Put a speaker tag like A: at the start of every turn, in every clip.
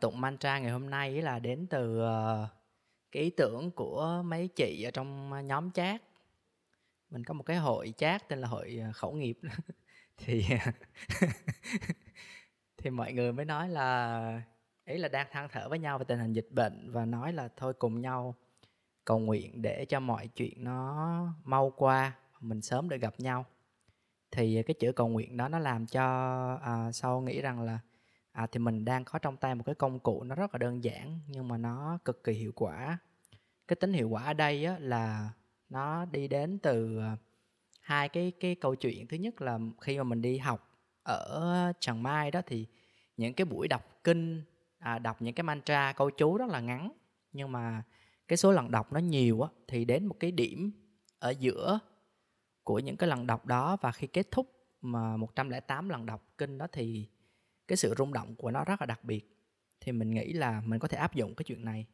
A: Tụng mantra ngày hôm nay là đến từ ờ, cái ý tưởng của mấy chị ở trong ờ, nhóm chat. Mình có một cái hội chat tên là hội ờ, khẩu nghiệp. Thì thì mọi người mới nói là ý là đang than thở với nhau về tình hình dịch bệnh và nói là thôi cùng nhau cầu nguyện để cho mọi chuyện nó mau qua mình sớm được gặp nhau. Thì cái chữ cầu nguyện đó nó làm cho à, sau nghĩ rằng là à, thì mình đang có trong tay một cái công cụ nó rất là đơn giản nhưng mà nó cực kỳ hiệu quả. Cái tính hiệu quả ở đây á, là nó đi đến từ à, hai cái cái câu chuyện. Thứ nhất là khi mà mình đi học ở Tràng Mai đó thì những cái buổi đọc kinh à, đọc những cái mantra câu chú rất là ngắn nhưng mà cái số lần đọc nó nhiều á thì đến một cái điểm ở giữa của những cái lần đọc đó và khi kết thúc mà 108 lần đọc kinh đó thì cái sự rung động của nó rất là đặc biệt. Thì mình nghĩ là mình có thể áp dụng cái chuyện này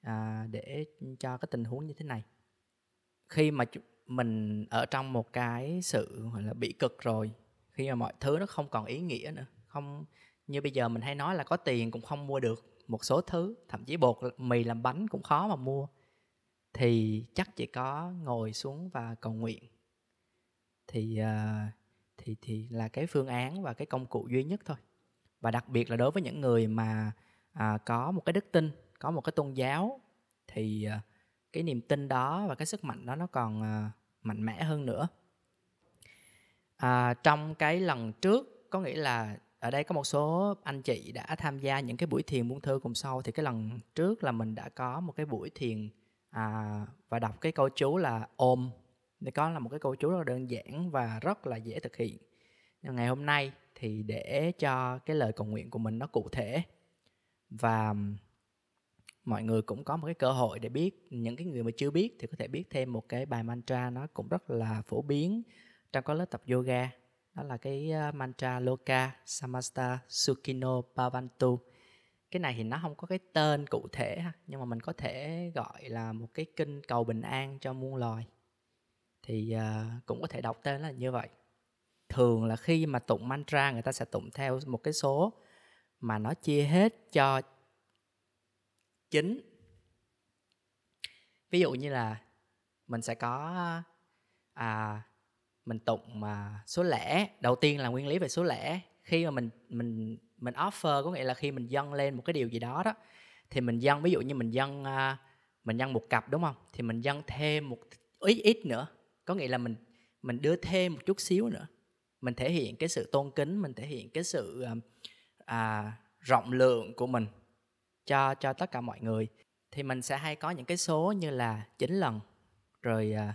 A: à, để cho cái tình huống như thế này. Khi mà mình ở trong một cái sự gọi là bị cực rồi khi mà mọi thứ nó không còn ý nghĩa nữa không như bây giờ mình hay nói là có tiền cũng không mua được một số thứ thậm chí bột mì làm bánh cũng khó mà mua thì chắc chỉ có ngồi xuống và cầu nguyện. Thì uh, thì thì là cái phương án và cái công cụ duy nhất thôi và đặc biệt là đối với những người mà à, có một cái đức tin có một cái tôn giáo thì à, cái niềm tin đó và cái sức mạnh đó nó còn à, mạnh mẽ hơn nữa. À, trong cái lần trước có nghĩa là ở đây có một số anh chị đã tham gia những cái buổi thiền buông thư cùng sau thì cái lần trước là mình đã có một cái buổi thiền à, và đọc cái câu chú là ôm thì có là một cái câu chú rất là đơn giản và rất là dễ thực hiện. Ngày hôm nay thì để cho cái lời cầu nguyện của mình nó cụ thể. Và mọi người cũng có một cái cơ hội để biết, những cái người mà chưa biết thì có thể biết thêm một cái bài mantra nó cũng rất là phổ biến trong các lớp tập yoga. Đó là cái ờ, mantra Loka Samasta Sukhino Bhavantu cái này thì nó không có cái tên cụ thể nhưng mà mình có thể gọi là một cái kinh cầu bình an cho muôn loài. Thì ờ, cũng có thể đọc tên là như vậy thường là khi mà tụng mantra, người ta sẽ tụng theo một cái số mà nó chia hết cho chính ví dụ như là mình sẽ có à mình tụng mà số lẻ. Đầu tiên là nguyên lý về số lẻ. Khi mà mình mình mình offer, có nghĩa là khi mình dâng lên một cái điều gì đó đó, thì mình dâng, ví dụ như mình dâng à, mình dâng một cặp, đúng không? Thì mình dâng thêm một ít ít nữa. Có nghĩa là mình mình đưa thêm một chút xíu nữa mình thể hiện cái sự tôn kính mình thể hiện cái sự ờ, à, rộng lượng của mình cho cho tất cả mọi người. Thì mình sẽ hay có những cái số như là 9 lần rồi ờ, à,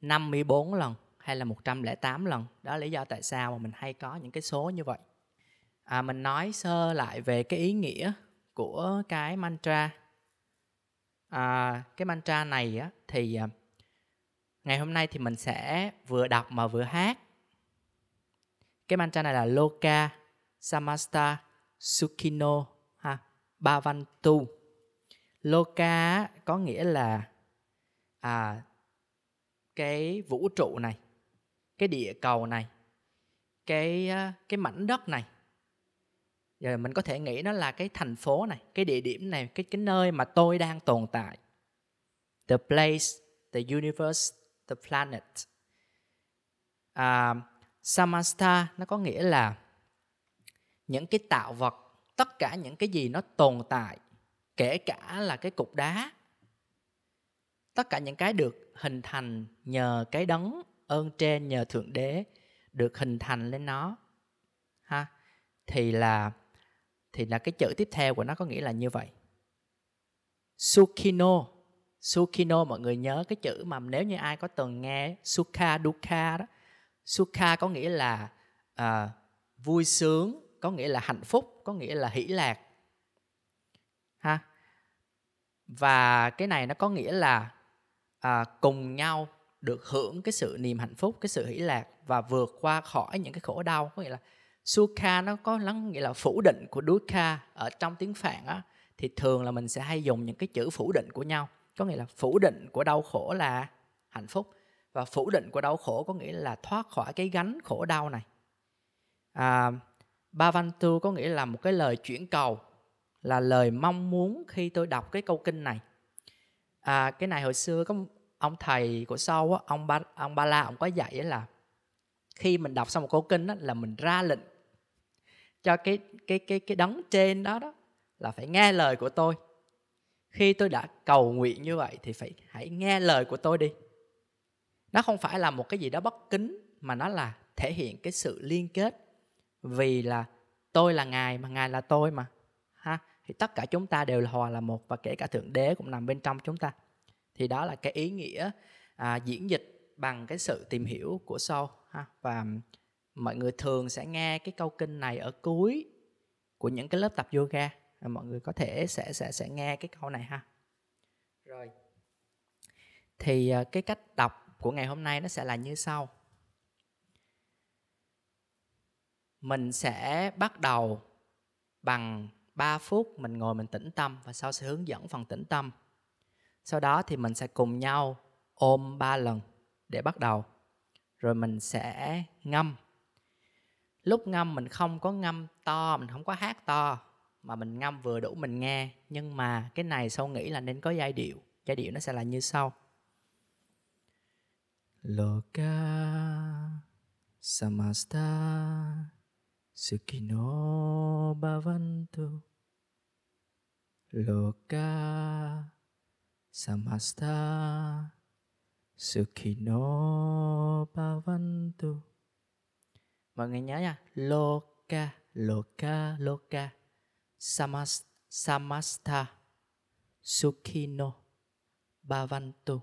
A: 54 lần hay là 108 lần. Đó là lý do tại sao mà mình hay có những cái số như vậy. À, mình nói sơ lại về cái ý nghĩa của cái mantra. À, cái mantra này á, thì à, ngày hôm nay thì mình sẽ vừa đọc mà vừa hát cái mantra này là Loka Samasta Sukhino ha Bhavantu. Loka có nghĩa là à, cái vũ trụ này cái địa cầu này cái cái mảnh đất này. Giờ mình có thể nghĩ nó là cái thành phố này cái địa điểm này cái cái nơi mà tôi đang tồn tại. The place the universe the planet. À, Samastha nó có nghĩa là những cái tạo vật, tất cả những cái gì nó tồn tại, kể cả là cái cục đá, tất cả những cái được hình thành nhờ cái đấng ơn trên, nhờ thượng đế, được hình thành lên nó, ha? Thì là thì là cái chữ tiếp theo của nó có nghĩa là như vậy. Sukino Sukino mọi người nhớ cái chữ mà nếu như ai có từng nghe Sukha Dukha đó Sukha có nghĩa là à, vui sướng có nghĩa là hạnh phúc có nghĩa là hỷ lạc. Ha? Và cái này nó có nghĩa là à, cùng nhau được hưởng cái sự niềm hạnh phúc cái sự hỷ lạc và vượt qua khỏi những cái khổ đau. Có nghĩa là sukha nó có lắng nghĩa là phủ định của dukkha ở trong tiếng phạn á thì thường là mình sẽ hay dùng những cái chữ phủ định của nhau. Có nghĩa là phủ định của đau khổ là hạnh phúc và phủ định của đau khổ có nghĩa là thoát khỏi cái gánh khổ đau này. À, Bhavantu có nghĩa là một cái lời chuyển cầu là lời mong muốn khi tôi đọc cái câu kinh này. À, cái này hồi xưa có ông thầy của sau á, ông ba ông ba la ông có dạy là khi mình đọc xong một câu kinh đó, là mình ra lệnh cho cái cái cái cái đấng trên đó đó là phải nghe lời của tôi. Khi tôi đã cầu nguyện như vậy thì phải hãy nghe lời của tôi đi nó không phải là một cái gì đó bất kính mà nó là thể hiện cái sự liên kết. Vì là tôi là ngài mà ngài là tôi mà. Ha thì tất cả chúng ta đều là hòa là một và kể cả thượng đế cũng nằm bên trong chúng ta. Thì đó là cái ý nghĩa à, diễn dịch bằng cái sự tìm hiểu của sau ha. Và mọi người thường sẽ nghe cái câu kinh này ở cuối của những cái lớp tập yoga. À, mọi người có thể sẽ sẽ sẽ nghe cái câu này ha. Rồi thì à, cái cách đọc của ngày hôm nay nó sẽ là như sau mình sẽ bắt đầu bằng 3 phút mình ngồi mình tĩnh tâm và sau sẽ hướng dẫn phần tĩnh tâm. Sau đó thì mình sẽ cùng nhau ôm 3 lần để bắt đầu. Rồi mình sẽ ngâm. Lúc ngâm mình không có ngâm to, mình không có hát to mà mình ngâm vừa đủ mình nghe, nhưng mà cái này sau nghĩ là nên có giai điệu. Giai điệu nó sẽ là như sau. Loka Samasta Sukino Bhavantu. Loka Samasta Sukino Bhavantu. Mọi người nhớ nha. Loka Loka Loka Samas, Samasta Sukino Bhavantu.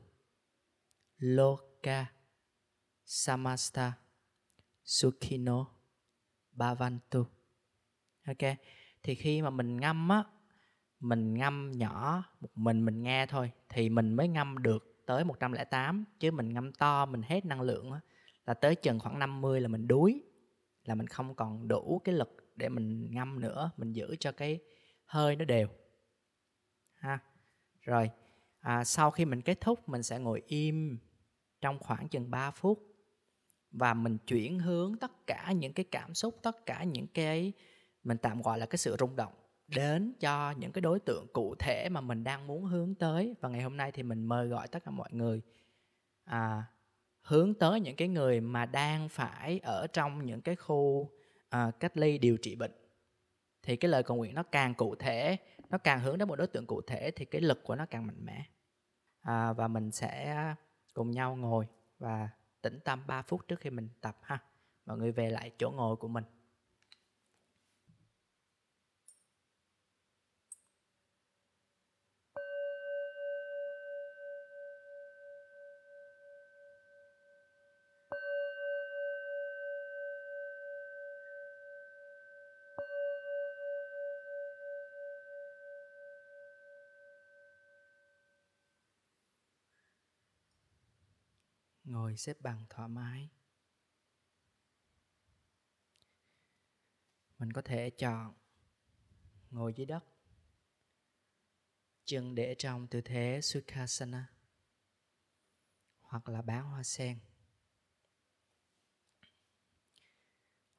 A: Loka Samasta Sukino Bhavantu. Ok Thì khi mà mình ngâm á mình ngâm nhỏ một mình mình nghe thôi thì mình mới ngâm được tới 108 chứ mình ngâm to mình hết năng lượng á, là tới chừng khoảng 50 là mình đuối là mình không còn đủ cái lực để mình ngâm nữa mình giữ cho cái hơi nó đều. Ha rồi à, sau khi mình kết thúc mình sẽ ngồi im trong khoảng chừng 3 phút. Và mình chuyển hướng tất cả những cái cảm xúc tất cả những cái mình tạm gọi là cái sự rung động đến cho những cái đối tượng cụ thể mà mình đang muốn hướng tới. Và ngày hôm nay thì mình mời gọi tất cả mọi người à, hướng tới những cái người mà đang phải ở trong những cái khu à, cách ly điều trị bệnh. Thì cái lời cầu nguyện nó càng cụ thể nó càng hướng đến một đối tượng cụ thể thì cái lực của nó càng mạnh mẽ. À, và mình sẽ cùng nhau ngồi và tĩnh tâm 3 phút trước khi mình tập ha. Mọi người về lại chỗ ngồi của mình. Ngồi xếp bằng thoải mái. Mình có thể chọn ngồi dưới đất, chân để trong tư thế sukhasana hoặc là bán hoa sen.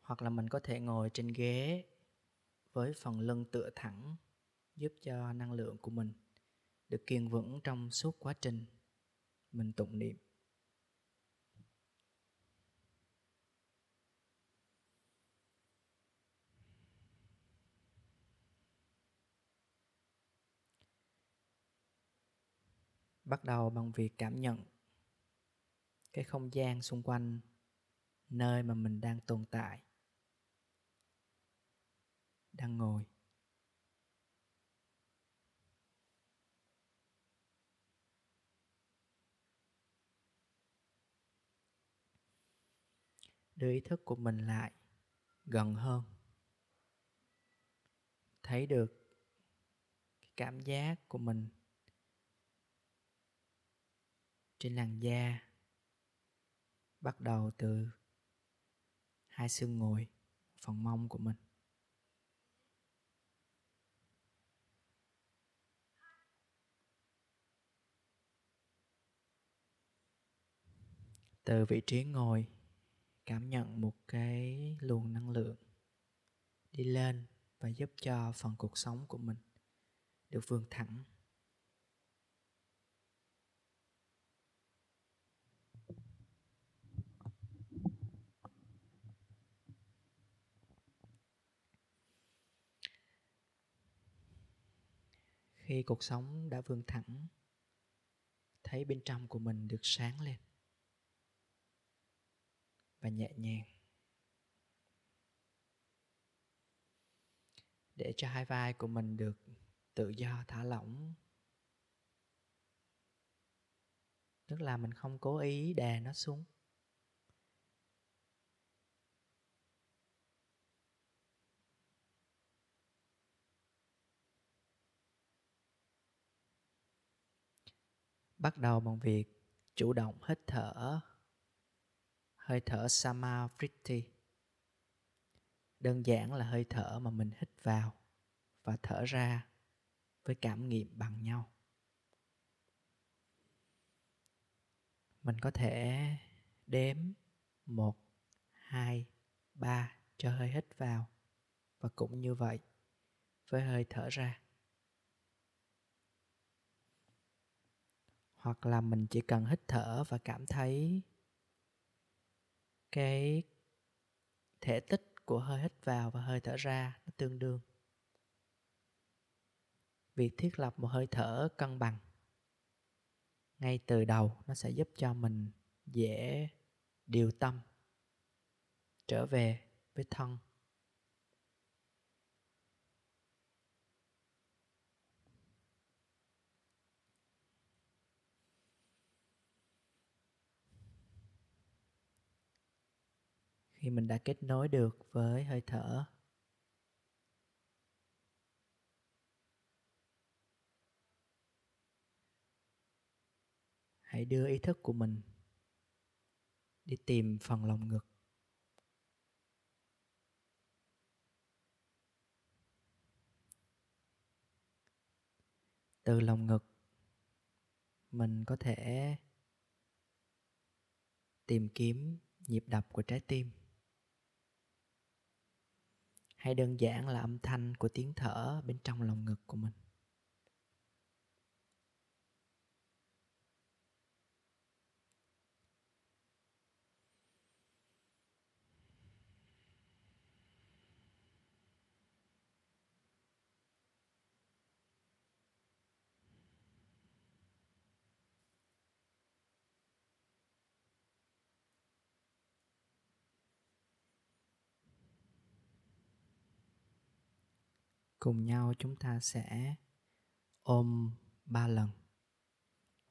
A: Hoặc là mình có thể ngồi trên ghế với phần lưng tựa thẳng, giúp cho năng lượng của mình được kiên vững trong suốt quá trình mình tụng niệm. bắt đầu bằng việc cảm nhận cái không gian xung quanh nơi mà mình đang tồn tại, đang ngồi. Đưa ý thức của mình lại gần hơn, thấy được cái cảm giác của mình trên làn da. Bắt đầu từ hai xương ngồi, phần mông của mình. Từ vị trí ngồi, cảm nhận một cái luồng năng lượng đi lên và giúp cho phần cuộc sống của mình được vươn thẳng. Khi cuộc sống đã vươn thẳng. Thấy bên trong của mình được sáng lên. Và nhẹ nhàng. Để cho hai vai của mình được tự do, thả lỏng. Tức là mình không cố ý đè nó xuống. Bắt đầu bằng việc chủ động hít thở hơi thở Samavritti. Đơn giản là hơi thở mà mình hít vào và thở ra với cảm nghiệm bằng nhau. Mình có thể đếm một, hai, ba cho hơi hít vào và cũng như vậy với hơi thở ra. Hoặc là mình chỉ cần hít thở và cảm thấy cái thể tích của hơi hít vào và hơi thở ra nó tương đương. Việc thiết lập một hơi thở cân bằng ngay từ đầu nó sẽ giúp cho mình dễ điều tâm trở về với thân. Khi mình đã kết nối được với hơi thở. Hãy đưa ý thức của mình đi tìm phần lòng ngực. Từ lòng ngực, mình có thể tìm kiếm nhịp đập của trái tim hay đơn giản là âm thanh của tiếng thở bên trong lòng ngực của mình. Cùng nhau chúng ta sẽ ôm ba lần.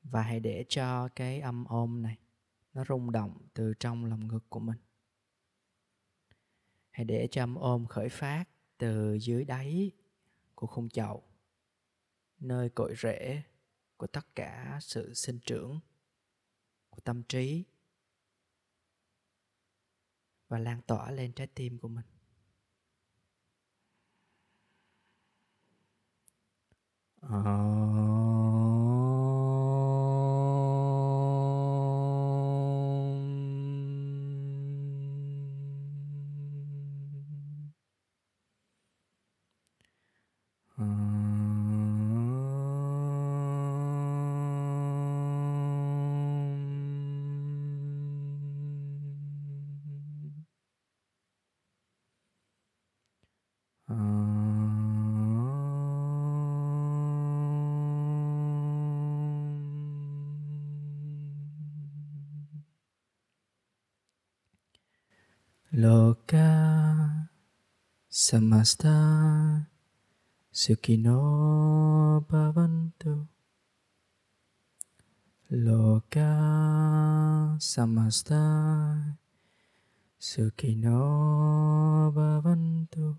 A: Và hãy để cho cái âm ôm này nó rung động từ trong lòng ngực của mình. Hãy để cho âm ôm khởi phát từ dưới đáy của khung chậu, nơi cội rễ của tất cả sự sinh trưởng của tâm trí và lan tỏa lên trái tim của mình. 啊、哦，samasta sukino bhavantu Loka samasta Sukino Bhavantu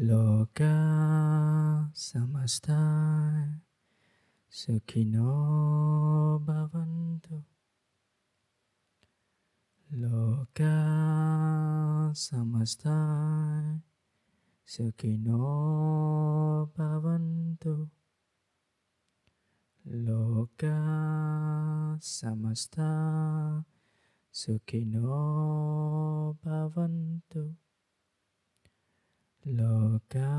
A: Loka Samasta Sukino Bhavantu Look samasta, sukino, silky no samasta, sukino, out, summertime, silky no pavantu. Loka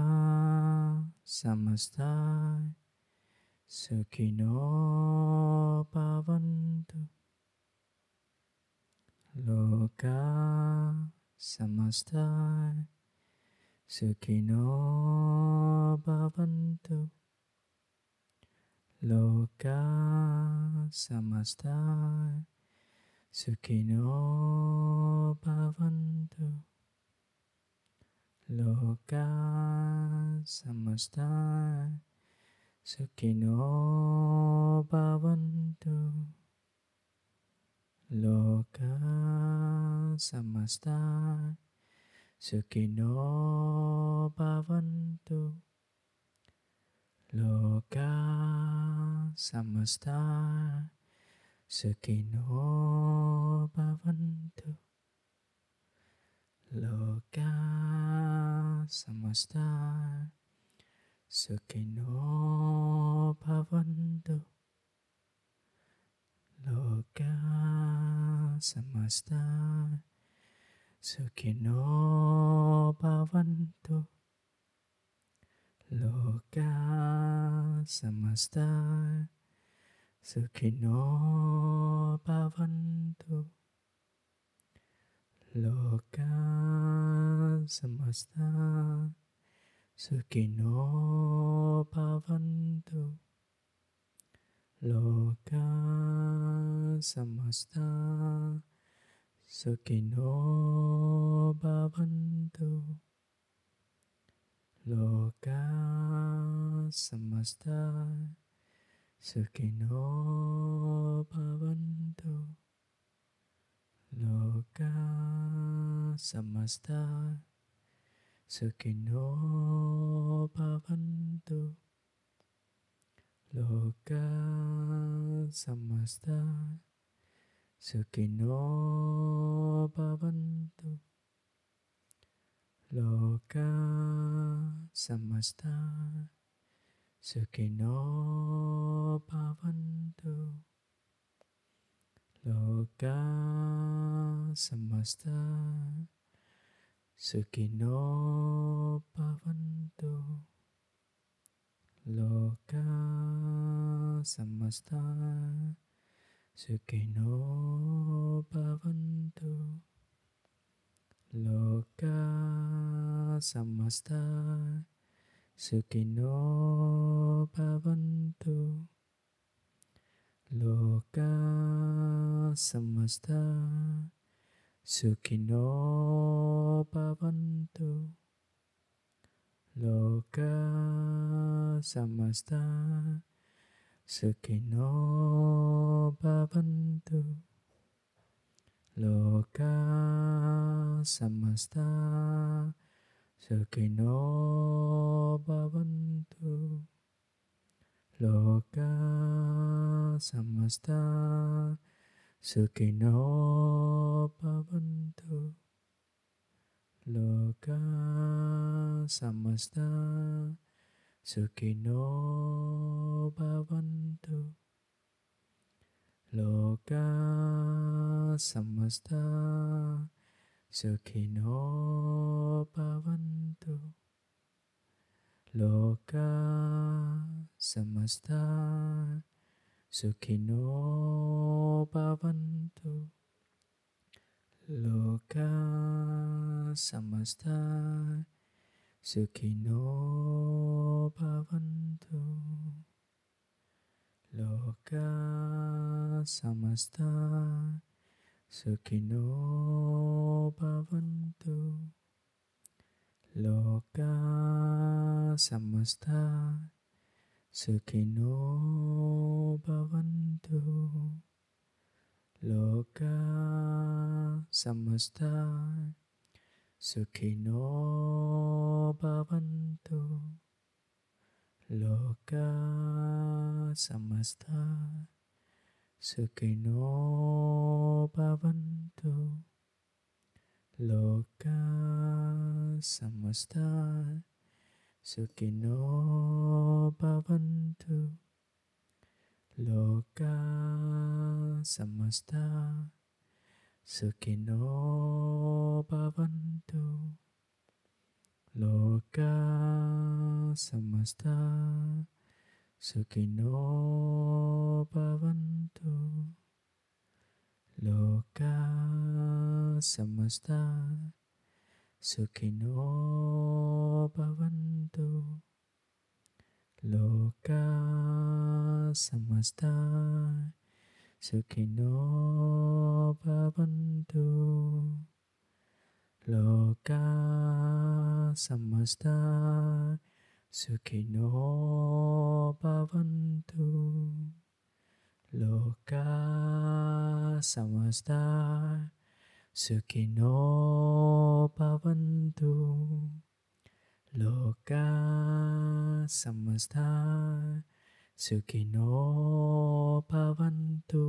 A: samasta sukhino pavantu Loka Samasta Sukino Bhavantu. Loka Samasta Sukino Bhavantu. Loka Samasta Sukino Bhavantu Loka Samasta Sukino Bhavantu Loka Samasta Sukino Bhavantu Loka Samasta Sukino Bhavantu Loka Samasta Sukino Bhavantu Loka Samasta Sukino Bhavantu Loka Samasta Sukino Bhavantu Loka Samasta Sukino Bhavantu Loka Samasta Sukino Bhavantu Loka Samasta Sukino Bhavantu Loka Samasta Sukino Bhavantu Loka Samasta Sukino Bhavantu Loka Samasta Sukino Bhavantu Loka Samasta Sukino Bhavantu. Loka Samasta Sukino Bhavantu. Loka Samasta Sukino Bhavantu Loka Samasta Sukino Bhavantu. Loka Samasta Sukino Bhavantu. Loka Samasta Sukino Bhavantu. Loka Samasta Sukino Bhavantu. Loka Samasta Sukino Bhavantu. Loka Samasta Sukino Bhavantu Loka Samasta Sukino Bhavantu Loka Samasta Sukino Bhavantu Loka samasta sukhino bhavantu loka samasta sukhino bhavantu. Loka samasta sukhino bhavantu. Loka samasta sukhino bhavantu loka samasta sukhino bhavantu loka samasta sukhino bhavantu loka samasta sukhino bhavantu loka samasta sukhino bhavantu loka samasta sukhino bhavantu loka samasta sukhino bhavantu Look at summer star Tsukino pavantu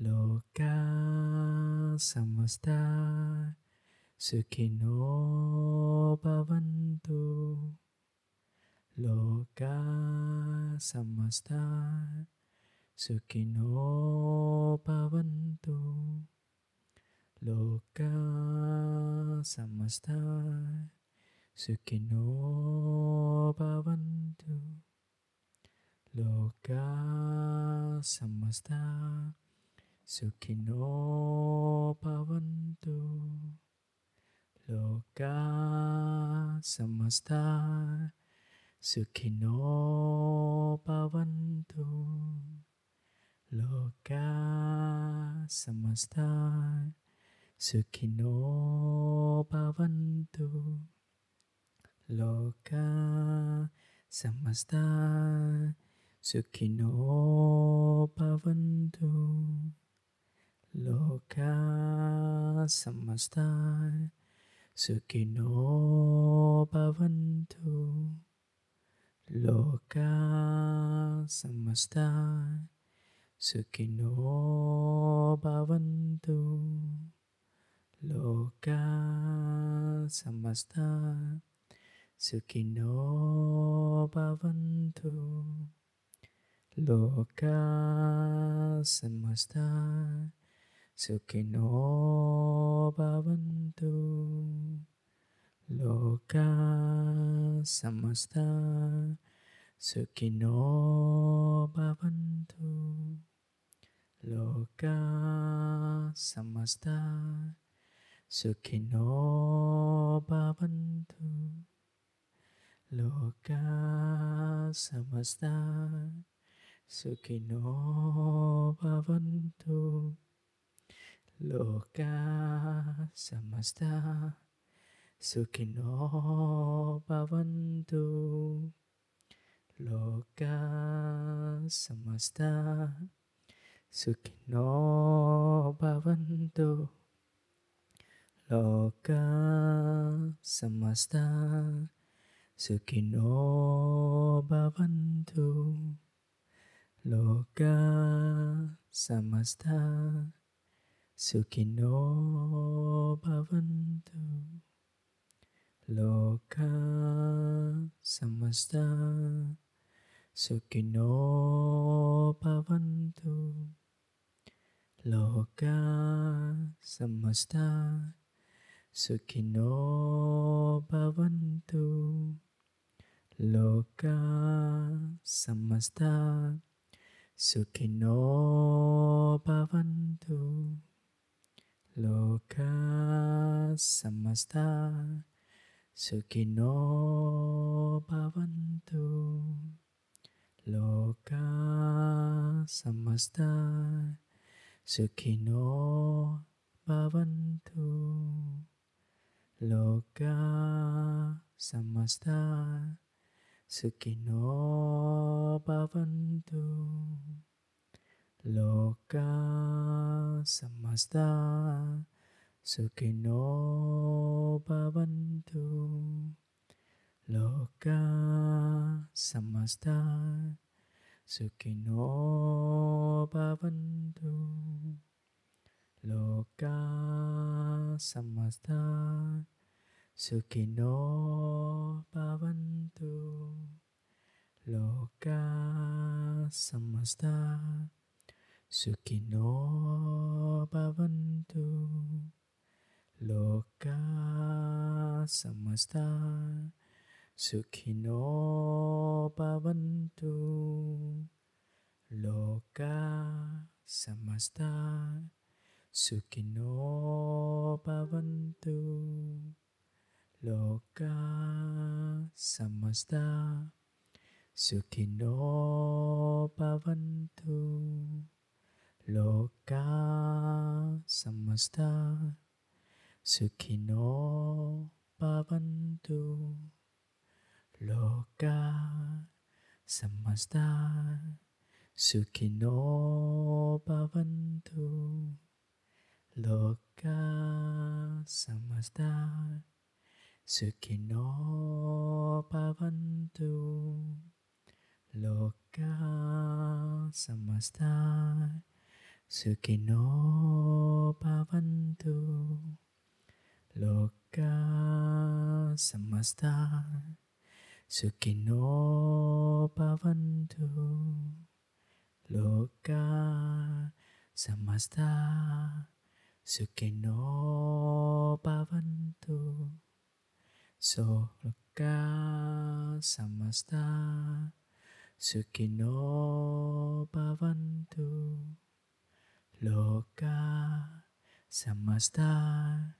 A: Look at summer star Tsukino pavantu Loka samasta Sukino pavantu Loka samasta สุขิโนภาวันตุโลกาสัมมัสตาสุขิโนภาวันตุโลกาสัมมัสตาสุขิโนภาวันตุโลกาสัมมัสตาสุขิโนภาวันตุ โลกาสัมมัสตาสุขิโนภาวันตุโลกาสัมมัสตาสุขิโนภาวันตุโลกาสัมมัสตาสุขิโนภาวันตุโลกาสัมมัสตา Sukino bhavantu loka samasta. Sukino bhavantu loka samasta. Sukino bhavantu loka samasta. Sukino bhavantu loka samasta sukhino bhavantu. Loka samasta sukhino bhavantu. Loka samasta bhavantu. Loka samasta सुखिनो भवन्तु लोका समस्ता सुखिनो भवन्तु लोका समस्ता सुखिनो भवन्तु लोका समस्ता सुखिनो भवन्तु loka samasta sukhino bhavantu. Loka samasta sukhino bhavantu. Loka samasta sukhino bhavantu. Loka samasta sukhino bhavantu loka samasta. Sukhino bhavantu loka samasta. Sukhino bhavantu loka samasta. Sukino pabantu loka semesta. Sukino pabantu loka semesta. Sukino pabantu loka semesta. Sukino pabantu loka samasta sukhino bhavantu. Loka samasta sukhino bhavantu. Loka samasta sukhino bhavantu. Loka samasta sukhino bhavantu loka samasta sukhino bhavantu loka samasta Sukhino bhavantu Loka samasta Sukhino bhavantu Loka samasta Sukhino bhavantu. Loka samasta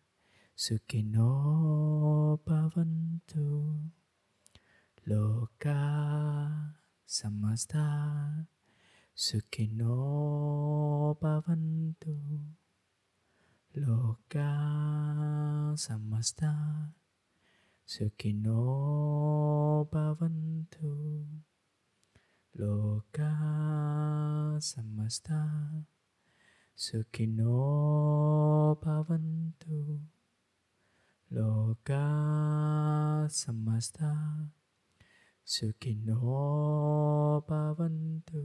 A: Sukhino bhavantu. Loka samasta Sukhino bhavantu. Loka samasta สุขิโนปวันตุโลกาสัมมาสตาสุขิโนปวันตุโลกาสัมมาสตาสุขิโนปวันตุ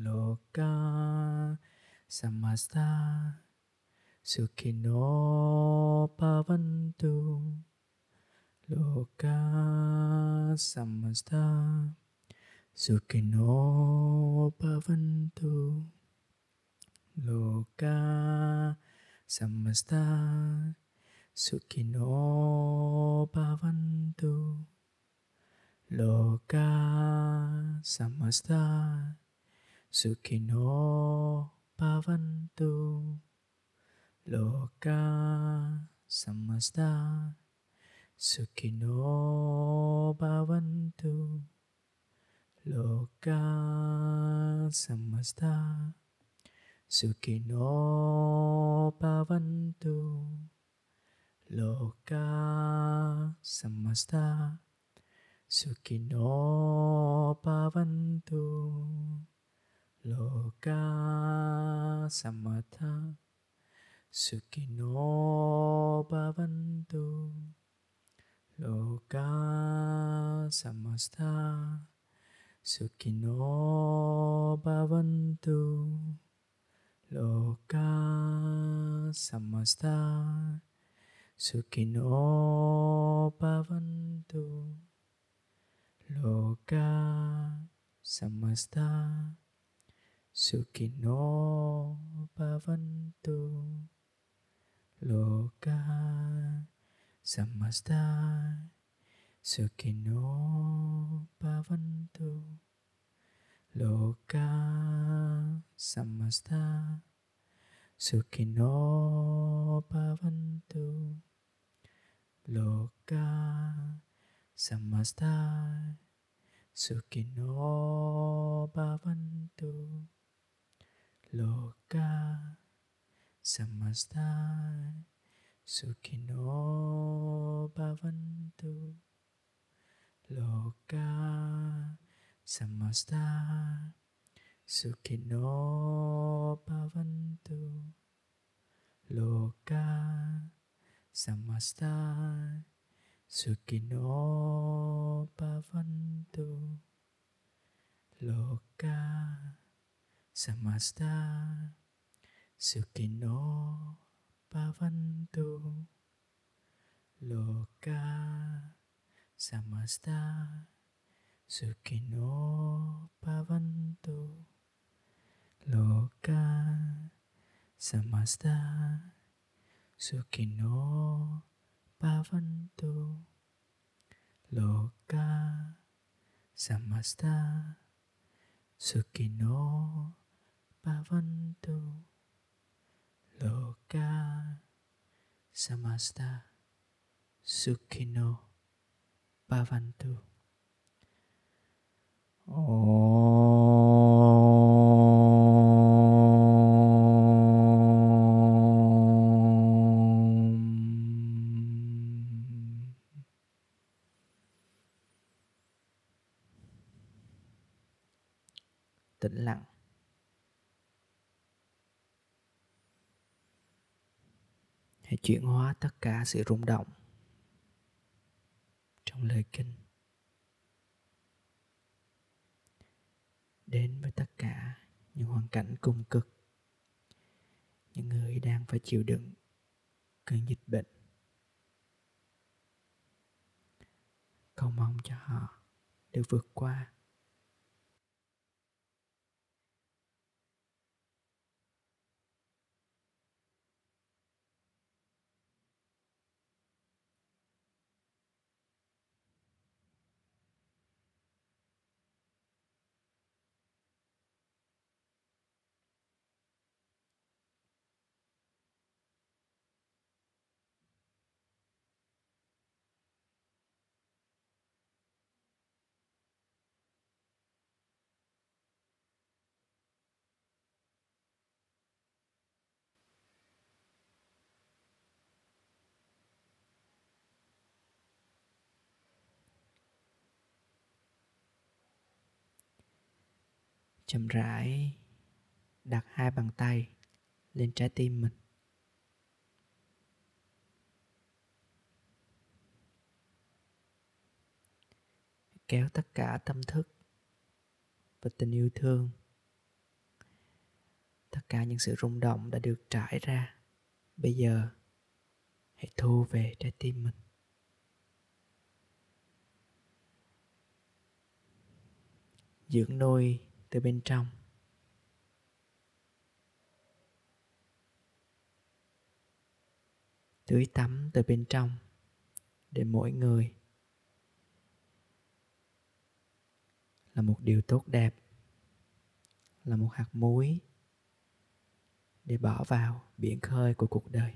A: โลกาสัมมาสตาสุขิโนปวันตุ Loka samasta Sukhino bhavantu Loka samasta Sukhino bhavantu Loka samasta Sukhino bhavantu Loka samasta Sukhino bhavantu Loka samasta Sukhino bhavantu Loka samasta Sukhino bhavantu Loka samata Sukhino bhavantu Loka samasta Sukhino bhavantu. Loka samasta Sukhino bhavantu. Loka samasta Sukhino bhavantu. Loka samasta Sukhino Pavantu Loka samasta Sukhino Pavantu Loka samasta Sukhino Pavantu Loka samasta Sukhino bhavantu Loka samasta. Sukhino Bhavantu Loka Samasta. Sukhino Bhavantu Loka Samasta. Sukhino Pavantu Loka Samasta Sukino Pavantu Loka Samasta Sukino Pavantu Loka Samasta Sukino Pavantu Loka Samasta Sukhino Bhavantu tĩnh hóa tất cả sự rung động trong lời kinh. Đến với tất cả những hoàn cảnh cung cực, những người đang phải chịu đựng cơn dịch bệnh. Cầu mong cho họ được vượt qua chậm rãi đặt hai bàn tay lên trái tim mình. Kéo tất cả tâm thức và tình yêu thương, tất cả những sự rung động đã được trải ra. Bây giờ, hãy thu về trái tim mình. Dưỡng nuôi từ bên trong. Tưới tắm từ bên trong để mỗi người là một điều tốt đẹp, là một hạt muối để bỏ vào biển khơi của cuộc đời.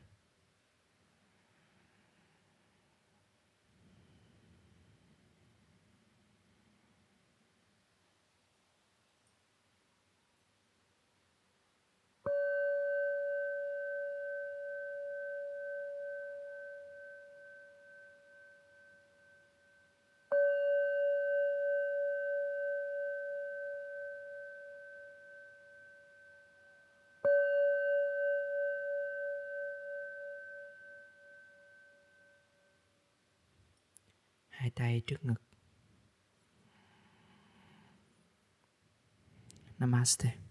A: Trước ngực. Namaste.